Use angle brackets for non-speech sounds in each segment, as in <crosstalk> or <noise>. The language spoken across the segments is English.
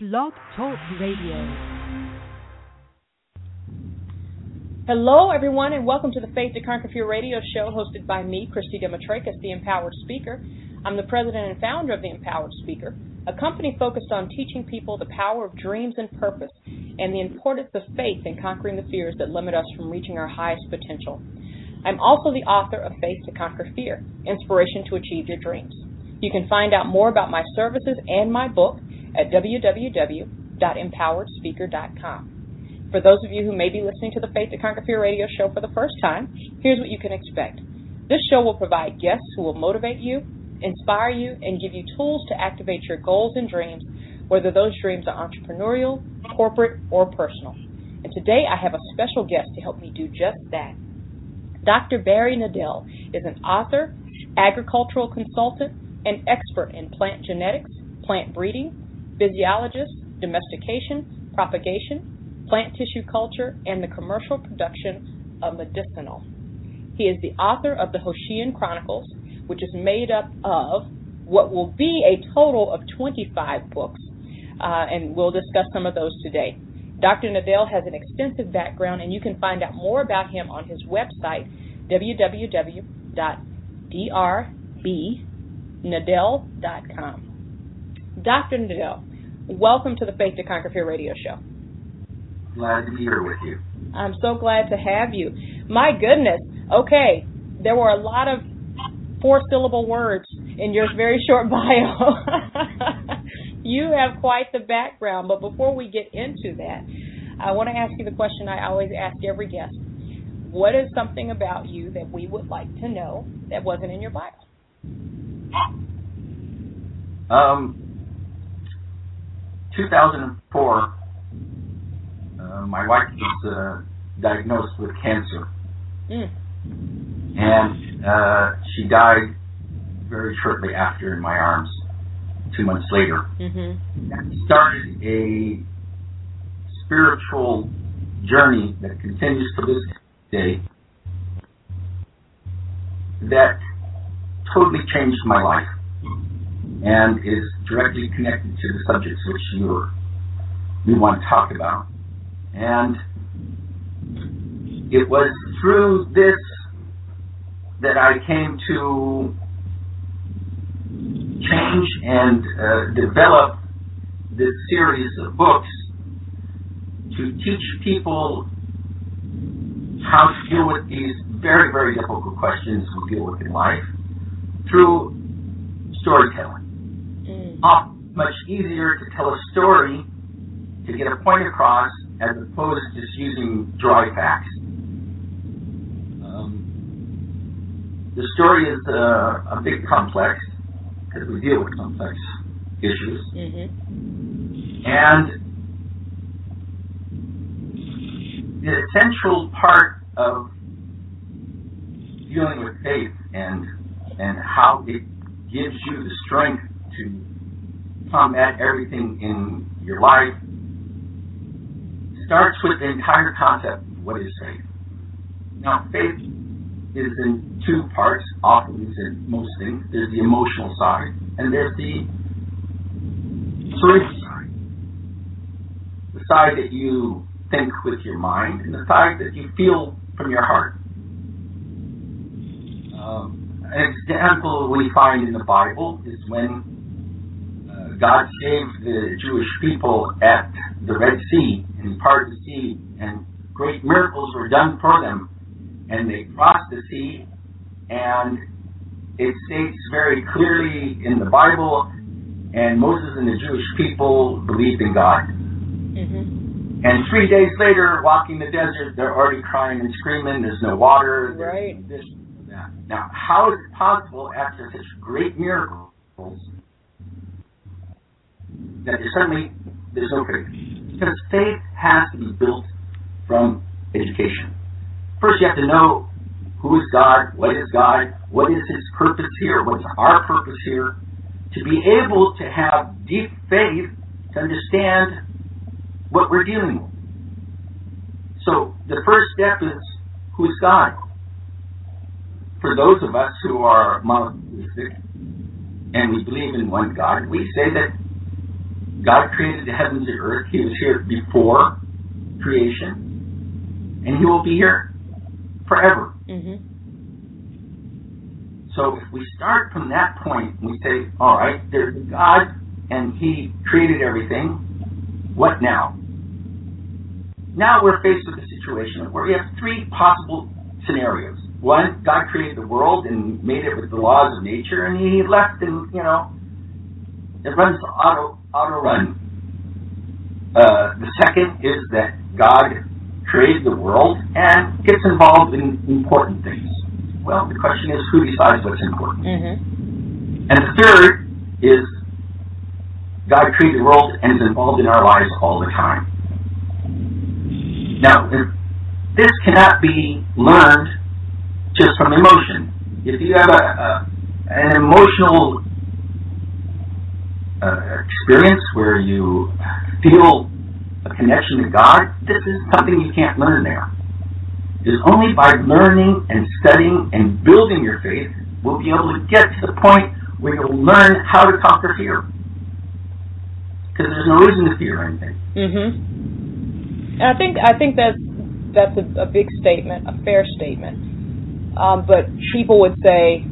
Blog Talk Radio. Hello, everyone, and welcome to the Faith to Conquer Fear radio show hosted by me, Christy Demetrakis, the Empowered Speaker. I'm the president and founder of the Empowered Speaker, a company focused on teaching people the power of dreams and purpose and the importance of faith in conquering the fears that limit us from reaching our highest potential. I'm also the author of Faith to Conquer Fear Inspiration to Achieve Your Dreams. You can find out more about my services and my book at www.empoweredspeaker.com. For those of you who may be listening to the Faith to Conquer Fear radio show for the first time, here's what you can expect. This show will provide guests who will motivate you, inspire you, and give you tools to activate your goals and dreams, whether those dreams are entrepreneurial, corporate, or personal. And today I have a special guest to help me do just that. Dr. Barry Nadel is an author, agricultural consultant, and expert in plant genetics, plant breeding, physiologist, domestication, propagation, plant tissue culture, and the commercial production of medicinal. He is the author of the Hoshiyan Chronicles, which is made up of what will be a total of 25 books, uh, and we'll discuss some of those today. Dr. Nadel has an extensive background, and you can find out more about him on his website, www.drbnadel.com. Dr. Nadel, welcome to the Faith to Conquer Fear radio show. Glad to be here with you. I'm so glad to have you. My goodness. Okay, there were a lot of four syllable words in your very <laughs> short bio. <laughs> you have quite the background, but before we get into that, I want to ask you the question I always ask every guest. What is something about you that we would like to know that wasn't in your bio? Um, 2004, uh, my wife was uh, diagnosed with cancer. Mm. And uh, she died very shortly after in my arms, two months later. Mm-hmm. And started a spiritual journey that continues to this day that totally changed my life and is directly connected to the subjects which you we want to talk about. And it was through this that I came to change and uh, develop this series of books to teach people how to deal with these very, very difficult questions we deal with in life through storytelling. Much easier to tell a story to get a point across as opposed to just using dry facts. Um, the story is uh, a bit complex because we deal with complex issues. Mm-hmm. And the essential part of dealing with faith and and how it gives you the strength to combat everything in your life starts with the entire concept of what is faith. Now, faith is in two parts, often in most things. There's the emotional side, and there's the cerebral side. The side that you think with your mind, and the side that you feel from your heart. Um, an example we find in the Bible is when God saved the Jewish people at the Red Sea and parted the sea, and great miracles were done for them, and they crossed the sea, and it states very clearly in the Bible, and Moses and the Jewish people believed in God. Mm-hmm. And three days later, walking the desert, they're already crying and screaming. There's no water. there's Right. This, that. Now, how is it possible after such great miracles that suddenly there's no faith? Because faith has to be built from education. First, you have to know who is God, what is God, what is His purpose here, what's our purpose here, to be able to have deep faith to understand what we're dealing with. So the first step is who is God? For those of us who are monotheistic and we believe in one God, we say that God created the heavens and earth. He was here before creation, and He will be here forever. Mhm. So if we start from that point, we say, all right, there's God, and He created everything. What now? Now we're faced with a situation where we have three possible scenarios. One, God created the world and made it with the laws of nature, and He left, and you know, it runs auto auto run. Uh, the second is that God created the world and gets involved in important things. Well, the question is, who decides what's important? Mhm. And the third is God created the world and is involved in our lives all the time. Now, this cannot be learned just from emotion. If you have a, a an emotional uh, experience where you feel a connection to God, this is something you can't learn there. It is only by learning and studying and building your faith will be able to get to the point where you'll learn how to conquer fear. Because there's no reason to fear anything. Mhm. I think I think that's that's a, a big statement, a fair statement. Um, but people would say,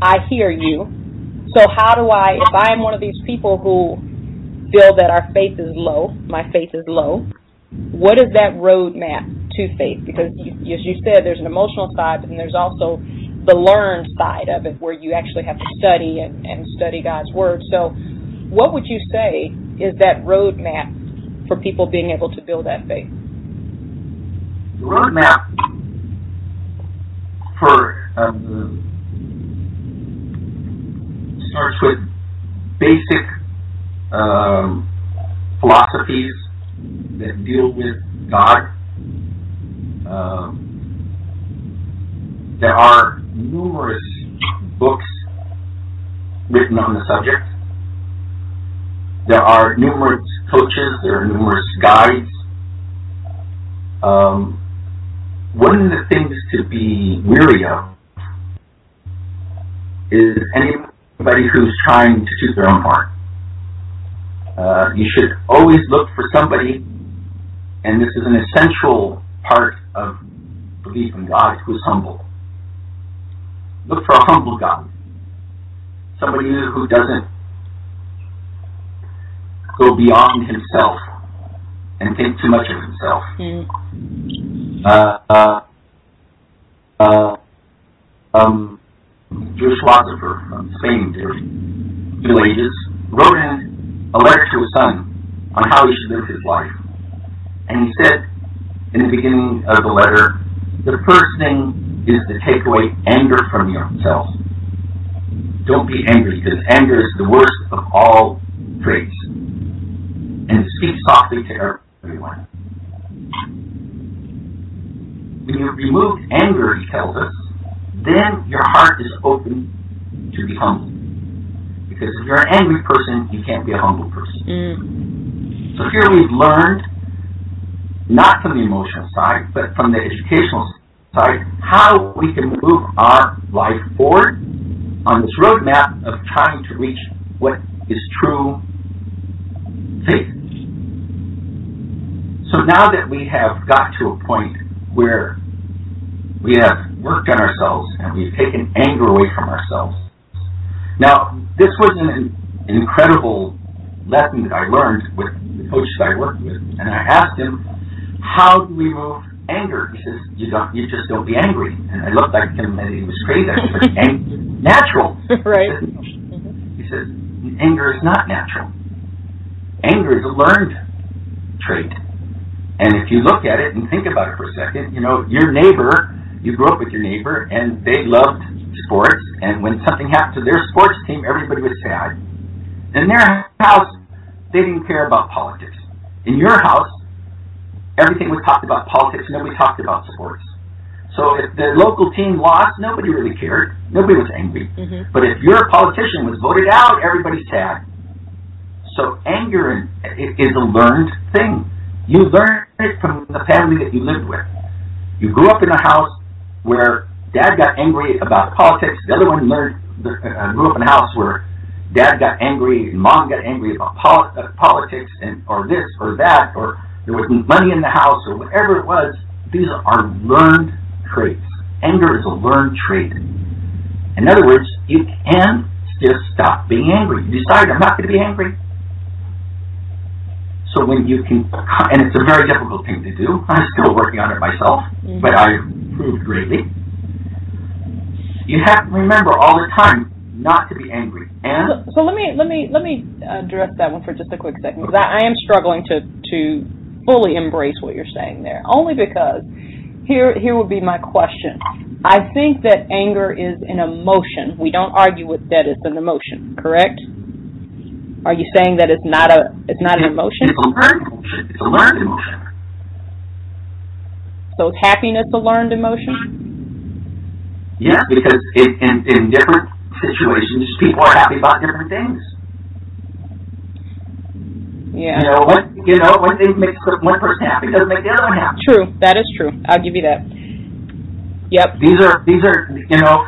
"I hear you." So how do I, if I am one of these people who feel that our faith is low, my faith is low, what is that roadmap to faith? Because you, as you said, there's an emotional side, but then there's also the learned side of it, where you actually have to study and, and study God's word. So, what would you say is that roadmap for people being able to build that faith? Roadmap for um, starts with basic um, philosophies that deal with God. Um, there are numerous books written on the subject. There are numerous coaches. There are numerous guides. Um, one of the things to be weary of is anybody who's trying to toot their own horn. Uh, you should always look for somebody, and this is an essential part of belief in God, who's humble. Look for a humble God. Somebody who doesn't go beyond himself and think too much of himself. Mm. Uh, uh, um, Jewish philosopher from uh, Spain during the Middle Ages wrote in a letter to his son on how he should live his life. And he said in the beginning of the letter, the first thing is to take away anger from yourself. Don't be angry because anger is the worst of all traits. And speak softly to everyone. When you remove anger, he tells us, then your heart is open to be humble. Because if you're an angry person, you can't be a humble person. Mm. So here we've learned, not from the emotional side, but from the educational side, how we can move our life forward on this roadmap of trying to reach what is true faith. So now that we have got to a point where we have worked on ourselves and we've taken anger away from ourselves. Now, this was an, incredible lesson that I learned with the coach that I worked with, and I asked him, "How do we move anger?" He says, "You don't. You just don't be angry." And I looked at him, and he was crazy. I said, "Anger, <laughs> natural." <laughs> right. He says, "Anger is not natural. Anger is a learned trait." And if you look at it and think about it for a second, you know, your neighbor, you grew up with your neighbor, and they loved sports, and when something happened to their sports team, everybody was sad. In their house, they didn't care about politics. In your house, everything was talked about politics, nobody talked about sports. So if the local team lost, nobody really cared. Nobody was angry. Mhm. But if your politician was voted out, everybody's sad. So anger is a learned thing. You learn it from the family that you lived with. You grew up in a house where dad got angry about politics. The other one learned uh, grew up in a house where dad got angry and mom got angry about pol- uh, politics and or this or that or there was money in the house or whatever it was. These are learned traits. Anger is a learned trait. In other words, you can just stop being angry. You decide I'm not going to be angry. So when you can, and it's a very difficult thing to do. I'm still working on it myself, mm-hmm. but I've improved greatly. You have to remember all the time not to be angry. And so, so let me let me let me uh, address that one for just a quick second because. I, I am struggling to to fully embrace what you're saying there. Only because here here would be my question. I think that anger is an emotion. We don't argue with that it's an emotion, correct? Are you saying that it's not a it's not an emotion? It's a learned emotion. It's a learned emotion. So is happiness a learned emotion? Yeah, because in, in, in different situations, people are happy about different things. Yeah. You know, one you know, one thing makes one person happy doesn't make the other one happy. True. That is true. I'll give you that. Yep. These are these are you know,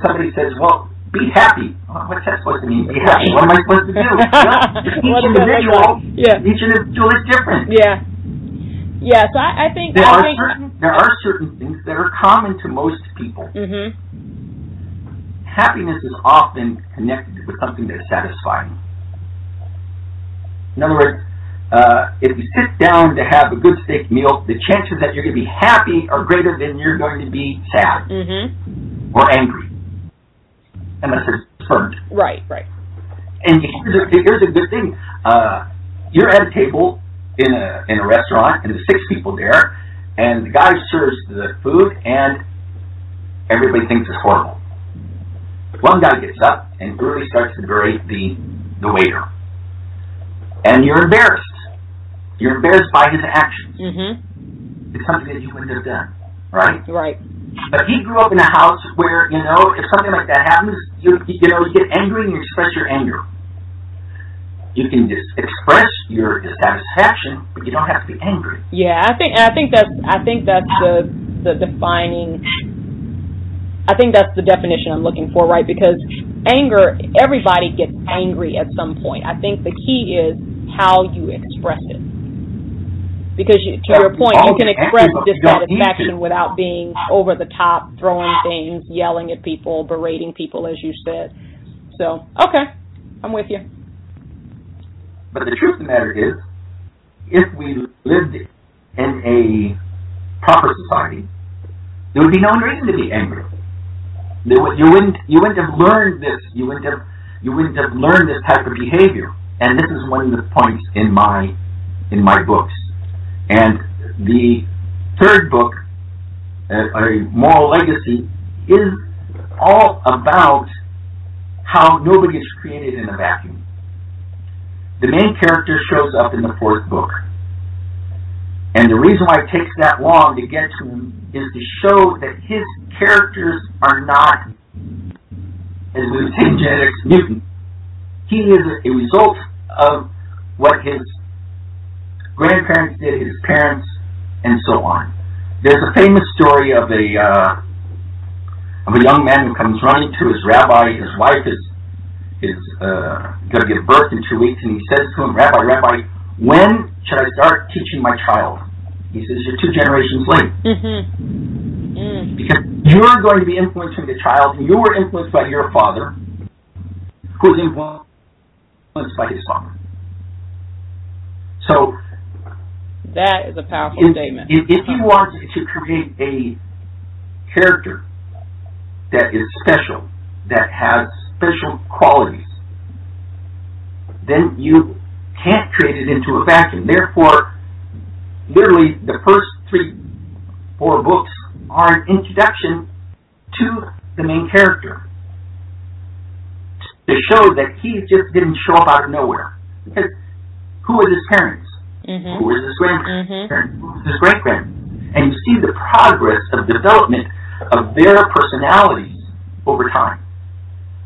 somebody says, Well, be happy. what's that supposed to mean? Be happy. What am I supposed to do? <laughs> each individual, yeah. each individual is different. Yeah. Yeah. So I, I think there I are think, certain there are certain things that are common to most people. Mm-hmm. Happiness is often connected with something that is satisfying. In other words, uh, if you sit down to have a good steak meal, the chances that you're going to be happy are greater than you're going to be sad mm-hmm. or angry unless it's burnt. Right, right. And here's a, here's a good thing. Uh, you're at a table in a in a restaurant, and there's six people there, and the guy serves the food, and everybody thinks it's horrible. One guy gets up and really starts to berate the the waiter, and you're embarrassed. You're embarrassed by his actions. Mm-hmm. It's something that you wouldn't have done, right? Right. But he grew up in a house where, you know, if something like that happens, you you know, you get angry and you express your anger. You can just express your dissatisfaction, but you don't have to be angry. Yeah, I think and I think that's I think that's the the defining I think that's the definition I'm looking for, right? Because anger, everybody gets angry at some point. I think the key is how you express it because you, to your point, you can express dissatisfaction without being over the top, throwing things, yelling at people, berating people, as you said. So, okay, I'm with you. But the truth of the matter is, if we lived in a proper society, there would be no reason to be angry. you wouldn't you wouldn't have learned this. You wouldn't have you wouldn't have learned this type of behavior. And this is one of the points in my in my books and the third book, A Moral Legacy, is all about how nobody is created in a vacuum. The main character shows up in the fourth book. And the reason why it takes that long to get to him is to show that his characters are not, as we say genetics, mutant. He is a result of what his grandparents did, his parents, and so on. There's a famous story of a uh, of a young man who comes running to his rabbi. His wife is is uh, going to give birth in two weeks, and he says to him, "Rabbi, Rabbi, when should I start teaching my child?" He says, "You're two generations late." Mm-hmm. Mm. Because you're going to be influencing the child, and you were influenced by your father, who was influenced by his father. So that is a powerful if, statement. If, if you want to create a character that is special, that has special qualities, then you can't create it into a vacuum. Therefore, literally, the first three, four books are an introduction to the main character to show that he just didn't show up out of nowhere. Because who are his parents? Mm-hmm. Who is his grandparent? Mm-hmm. Who is his great grandparent? And you see the progress of development of their personalities over time.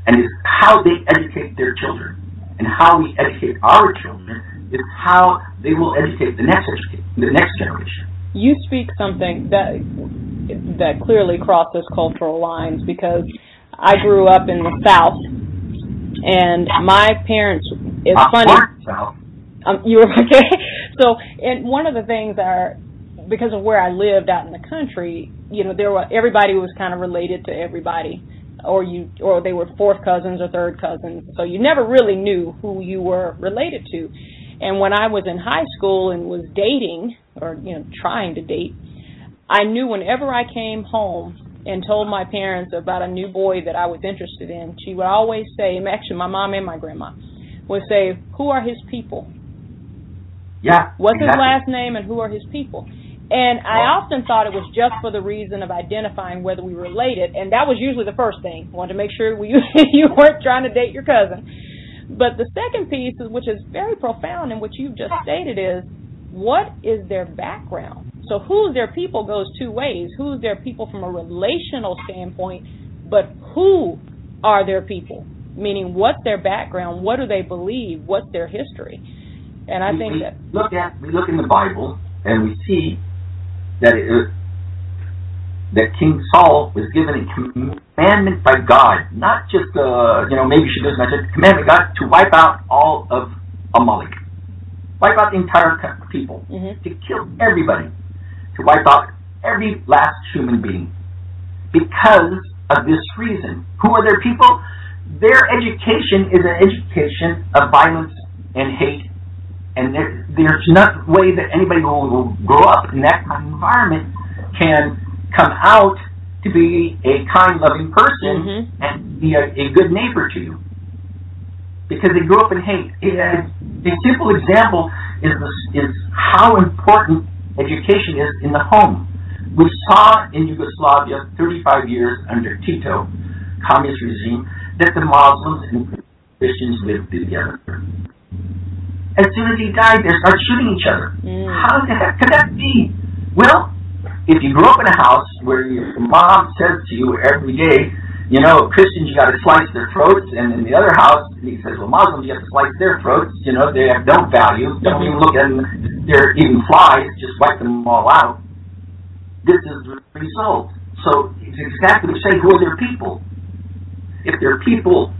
And it's how they educate their children. And how we educate our children is how they will educate the next educate, the next generation. You speak something that that clearly crosses cultural lines because I grew up in the South And my parents, it's Of funny. South. Um, you were <laughs> okay. So, and one of the things are because of where I lived out in the country, you know, there were everybody was kind of related to everybody, or you, or they were fourth cousins or third cousins. So you never really knew who you were related to. And when I was in high school and was dating, or you know, trying to date, I knew whenever I came home and told my parents about a new boy that I was interested in, she would always say, actually my mom and my grandma would say, "Who are his people? Yeah. What's his last name and who are his people?" And I often thought it was just for the reason of identifying whether we related, and that was usually the first thing. Wanted to make sure we, <laughs> you weren't trying to date your cousin. But the second piece, is, which is very profound and which you've just stated, is what is their background? So who's their people goes two ways. Who's their people from a relational standpoint, but who are their people? Meaning, what's their background? What do they believe? What's their history? And I we, think we that look at we look in the Bible and we see that it, that King Saul was given a commandment by God, not just uh, you know maybe she doesn't mention commandment God to wipe out all of Amalek, wipe out the entire people, Mhm. to kill everybody, to wipe out every last human being, because of this reason. Who are their people? Their education is an education of violence and hate and there, there's no way that anybody who will grow up in that kind of environment can come out to be a kind, loving person Mhm. and be a, a good neighbor to you because they grew up in hate. It, a simple example is is how important education is in the home. We saw in Yugoslavia, 35 years under Tito, communist regime, that the Muslims and Christians lived together. As soon as he died, they start shooting each other. Mm. How the heck could that be? Well, if you grew up in a house where your mom says to you every day, you know, Christians, you got to slice their throats, and in the other house, he says, well, Muslims, you have to slice their throats. You know, they have no value. Don't even look at them. They're even flies. Just wipe them all out. This is the result. So it's exactly the same. Who are their people? If their people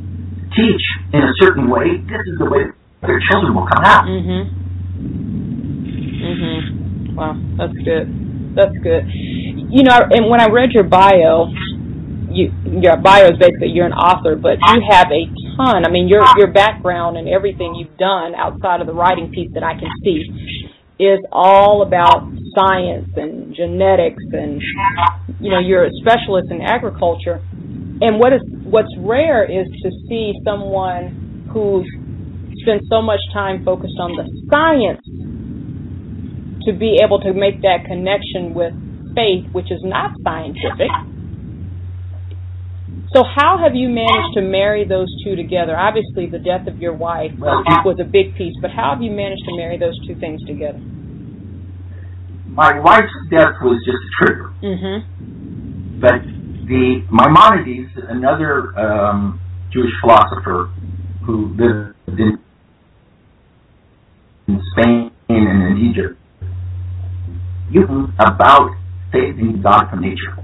teach in a certain way, this is the way their children will come out. Mhm. Mhm. Wow, that's good. That's good. You know, and when I read your bio, you your bio is basically you're an author, but you have a ton. I mean, your your background and everything you've done outside of the writing piece that I can see is all about science and genetics and you know, you're a specialist in agriculture. And what is what's rare is to see someone who's spent so much time focused on the science to be able to make that connection with faith, which is not scientific. So, how have you managed to marry those two together? Obviously, the death of your wife was a big piece, but how have you managed to marry those two things together? My wife's death was just a trigger. Mm-hmm. But the Maimonides, another um, Jewish philosopher who lived in, in Spain and in Egypt, you about in God from nature.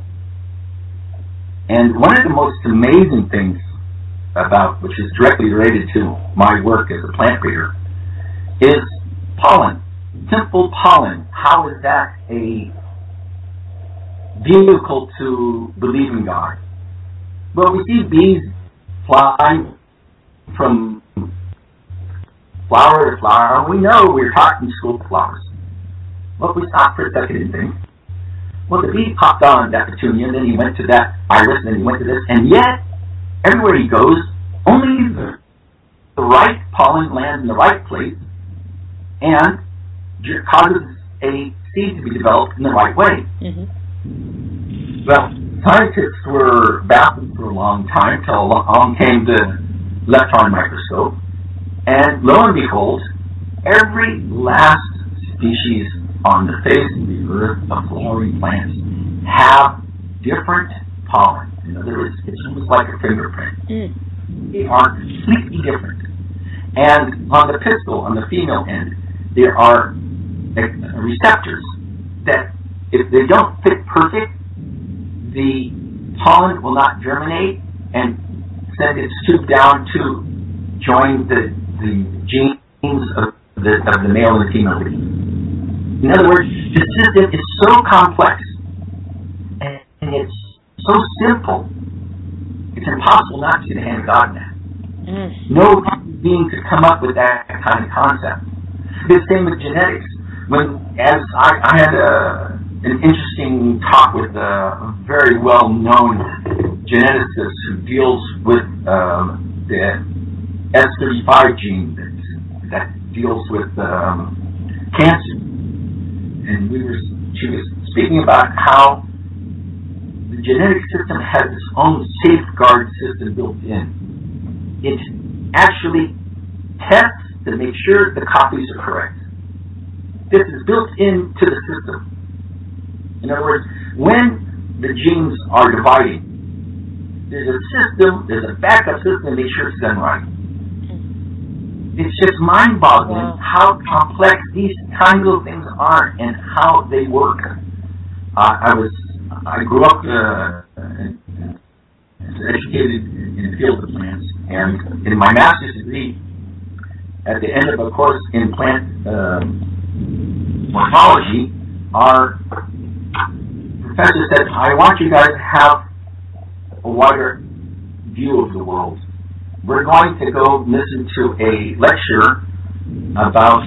And one of the most amazing things about, which is directly related to my work as a plant breeder, is pollen. Simple pollen. How is that a vehicle to believe in God? Well, we see bees flying from flower to flower. We know we're talking school flowers. Well, we stop for a second and think, well, the bee popped on that petunia, and then he went to that iris, and then he went to this, and yet, everywhere he goes, only the, the right pollen lands in the right place, and causes a seed to be developed in the right way. Mm-hmm. Well, scientists were baffled for a long time till along came the electron microscope, and lo and behold, every last species on the face of the earth of flowering plants have different pollen. In other words, it's almost like a fingerprint. Mm. They are completely different. And on the pistil, on the female end, there are receptors that, if they don't fit perfect, the pollen will not germinate and send its tube down to join the, the genes of the, of the male and the female In other words, the system is so complex and, it's so simple, it's impossible not to see the hand of God in that. Mm. No being could come up with that kind of concept. The same with genetics. When, as I, I had a, an interesting talk with a very well-known geneticist who deals with um, the S35 gene that, that deals with um, cancer, and we were she was speaking about how the genetic system has its own safeguard system built in. It actually tests to make sure the copies are correct. This is built into the system. In other words, when the genes are dividing, there's a system, there's a backup system to make sure it's done right. It's just mind-boggling wow. how complex these tiny little things are and how they work. Uh, I was, I grew up uh, educated in the field of plants, and in my master's degree, at the end of a course in plant um, morphology, our professor said, I want you guys to have a wider view of the world. We're going to go listen to a lecture about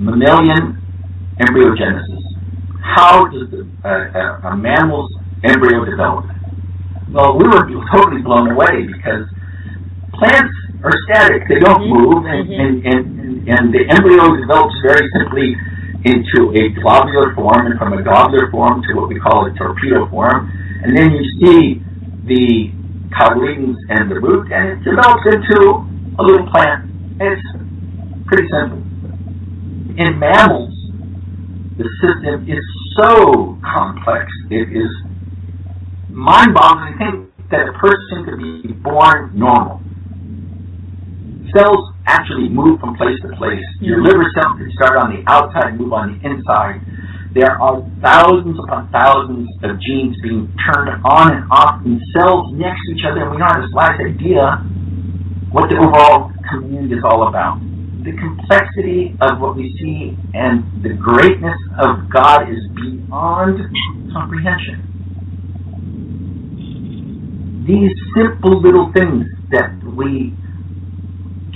mammalian embryogenesis. How does the, uh, a mammal's embryo develop? Well, we were totally blown away because plants are static. They don't mm-hmm. move, and, mm-hmm. and, and, and the embryo develops very simply into a globular form, and from a globular form to what we call a torpedo form. And then you see the cotyledons and the root, and it develops into a little plant. It's pretty simple. In mammals, the system is so complex, it is mind-boggling to think that a person could be born normal cells actually move from place to place. Your liver cells can start on the outside move on the inside. There are thousands upon thousands of genes being turned on and off in cells next to each other, and we don't have the slightest idea what the overall command is all about. The complexity of what we see and the greatness of God is beyond comprehension. These simple little things that we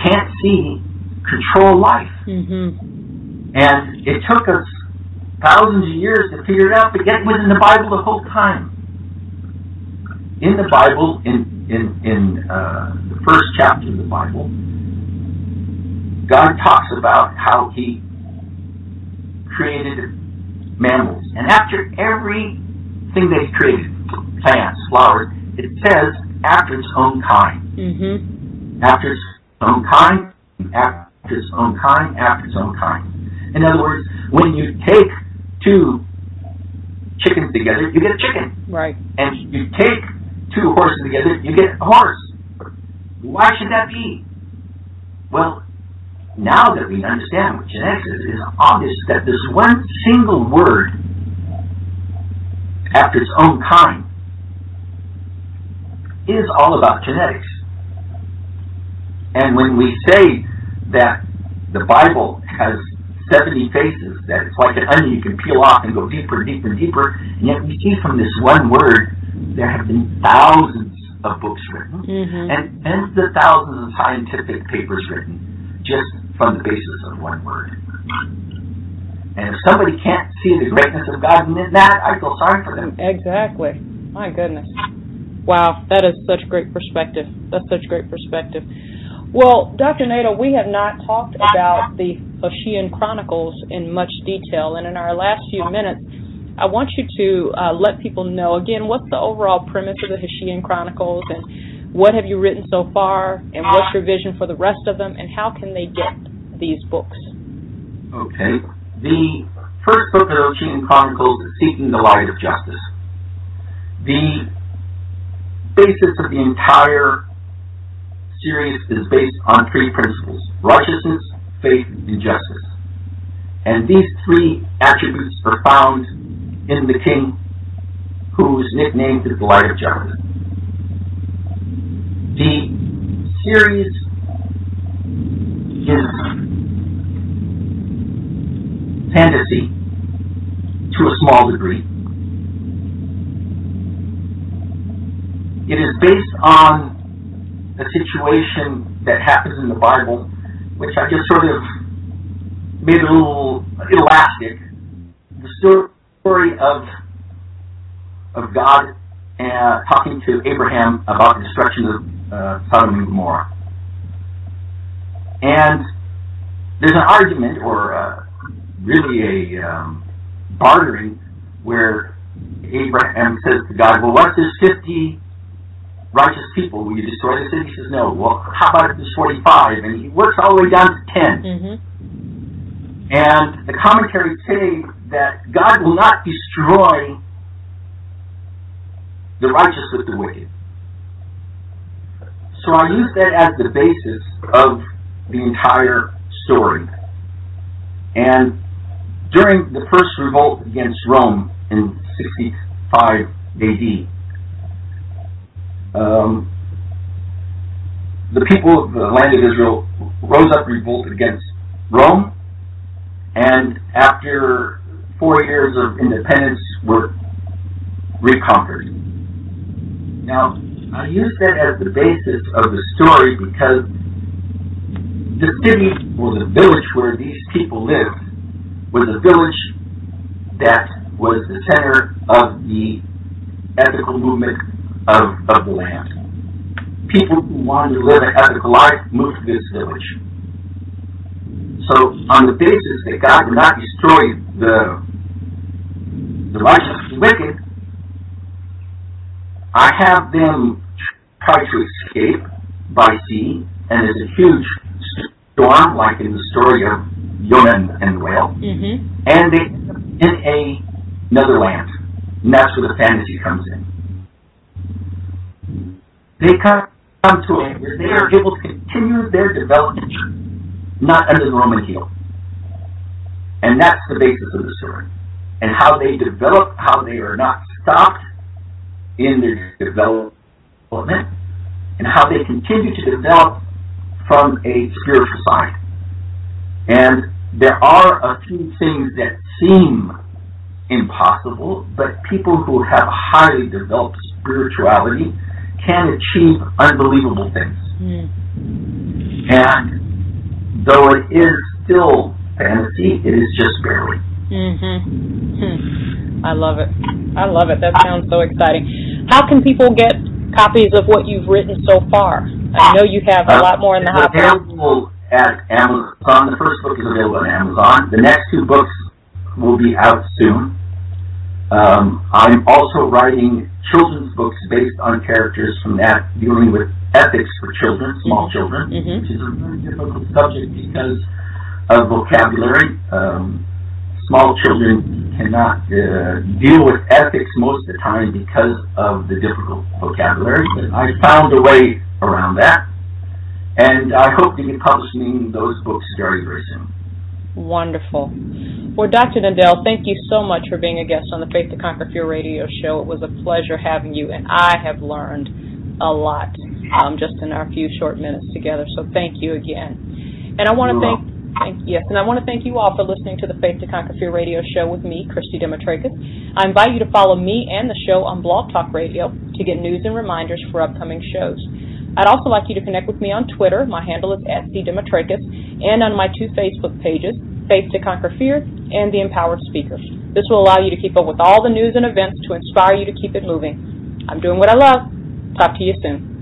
can't see control life. Mm-hmm. And it took us thousands of years to figure it out, but yet was in the Bible the whole time. In the Bible, in in in uh, the first chapter of the Bible, God talks about how He created mammals, and after everything that He created, plants, flowers, it says after its own kind. Mm-hmm. After its own kind, after its own kind, after its own kind. In other words, when you take two chickens together, you get a chicken. Right. And you take two horses together, you get a horse. Why should that be? Well, now that we understand what genetics is, it is obvious that this one single word after its own kind is all about genetics. And when we say that the Bible has 70 faces, that it's like an onion you can peel off and go deeper and deeper and deeper, and yet we see from this one word there have been thousands of books written mm-hmm. and tens of thousands of scientific papers written just from the basis of one word. And if somebody can't see the greatness of God in that, I feel sorry for them. Exactly. My goodness. Wow, that is such great perspective. That's such great perspective. Well, Dr. Nadel, we have not talked about the Hoshiyan Chronicles in much detail, and in our last few minutes, I want you to uh, let people know again what's the overall premise of the Hoshiyan Chronicles, and what have you written so far, and what's your vision for the rest of them, and how can they get these books? Okay. The first book of the Hoshiyan Chronicles is Seeking the Light of Justice. The basis of the entire series is based on three principles righteousness, faith, and justice. And these three attributes are found in the king whose nickname is the light of justice. The series is fantasy to a small degree. It is based on a situation that happens in the Bible, which I just sort of made a little elastic. The story of of God uh, talking to Abraham about the destruction of uh, Sodom and Gomorrah. And there's an argument, or uh, really a um, bartering, where Abraham says to God, Well, what's this 50 righteous people? Will you destroy the city? He says, No. Well, how about if there's 45? And he works all the way down to 10. Mm-hmm. And the commentaries say that God will not destroy the righteous with the wicked. So I use that as the basis of the entire story. And during the first revolt against Rome in 65 AD, um, the people of the land of Israel rose up revolted against Rome, and after four years of independence were reconquered. Now, I use that as the basis of the story because the city or the village where these people lived was a village that was the center of the ethical movement of, of the land. People who wanted to live an ethical life moved to this village. So, on the basis that God would not destroy the the righteous and wicked, I have them try to escape by sea, and there's a huge storm, like in the story of Jonah and the whale, Mm-hmm. and they in a another land, and that's where the fantasy comes in. They come to a where they are able to continue their development, not under the Roman heel, and that's the basis of the story, and how they develop, how they are not stopped in their development and how they continue to develop from a spiritual side. And there are a few things that seem impossible, but people who have highly developed spirituality can achieve unbelievable things. Mm. And though it is still fantasy, it is just barely. Mm-hmm. Hmm. I love it. I love it. That sounds so exciting. How can people get copies of what you've written so far? I know you have a lot more in the hopper. available at Amazon. The first book is available on Amazon. The next two books will be out soon. Um, I'm also writing children's books based on characters from that, dealing with ethics for children, small children, Mhm. which is a very difficult subject because of vocabulary. Um, small children cannot uh, deal with ethics most of the time because of the difficult vocabulary. But I found a way around that, and I hope to be publishing those books very, very soon. Wonderful. Well, Dr. Nadel, thank you so much for being a guest on the Faith to Conquer Fear radio show. It was a pleasure having you, and I have learned a lot um, just in our few short minutes together. So thank you again. And I want to thank Thank, yes, and I want to thank you all for listening to the Faith to Conquer Fear radio show with me, Christy Demetrakis. I invite you to follow me and the show on Blog Talk Radio to get news and reminders for upcoming shows. I'd also like you to connect with me on Twitter. My handle is at cdemetrakis, and on my two Facebook pages, Faith to Conquer Fear and The Empowered Speaker. This will allow you to keep up with all the news and events to inspire you to keep it moving. I'm doing what I love. Talk to you soon.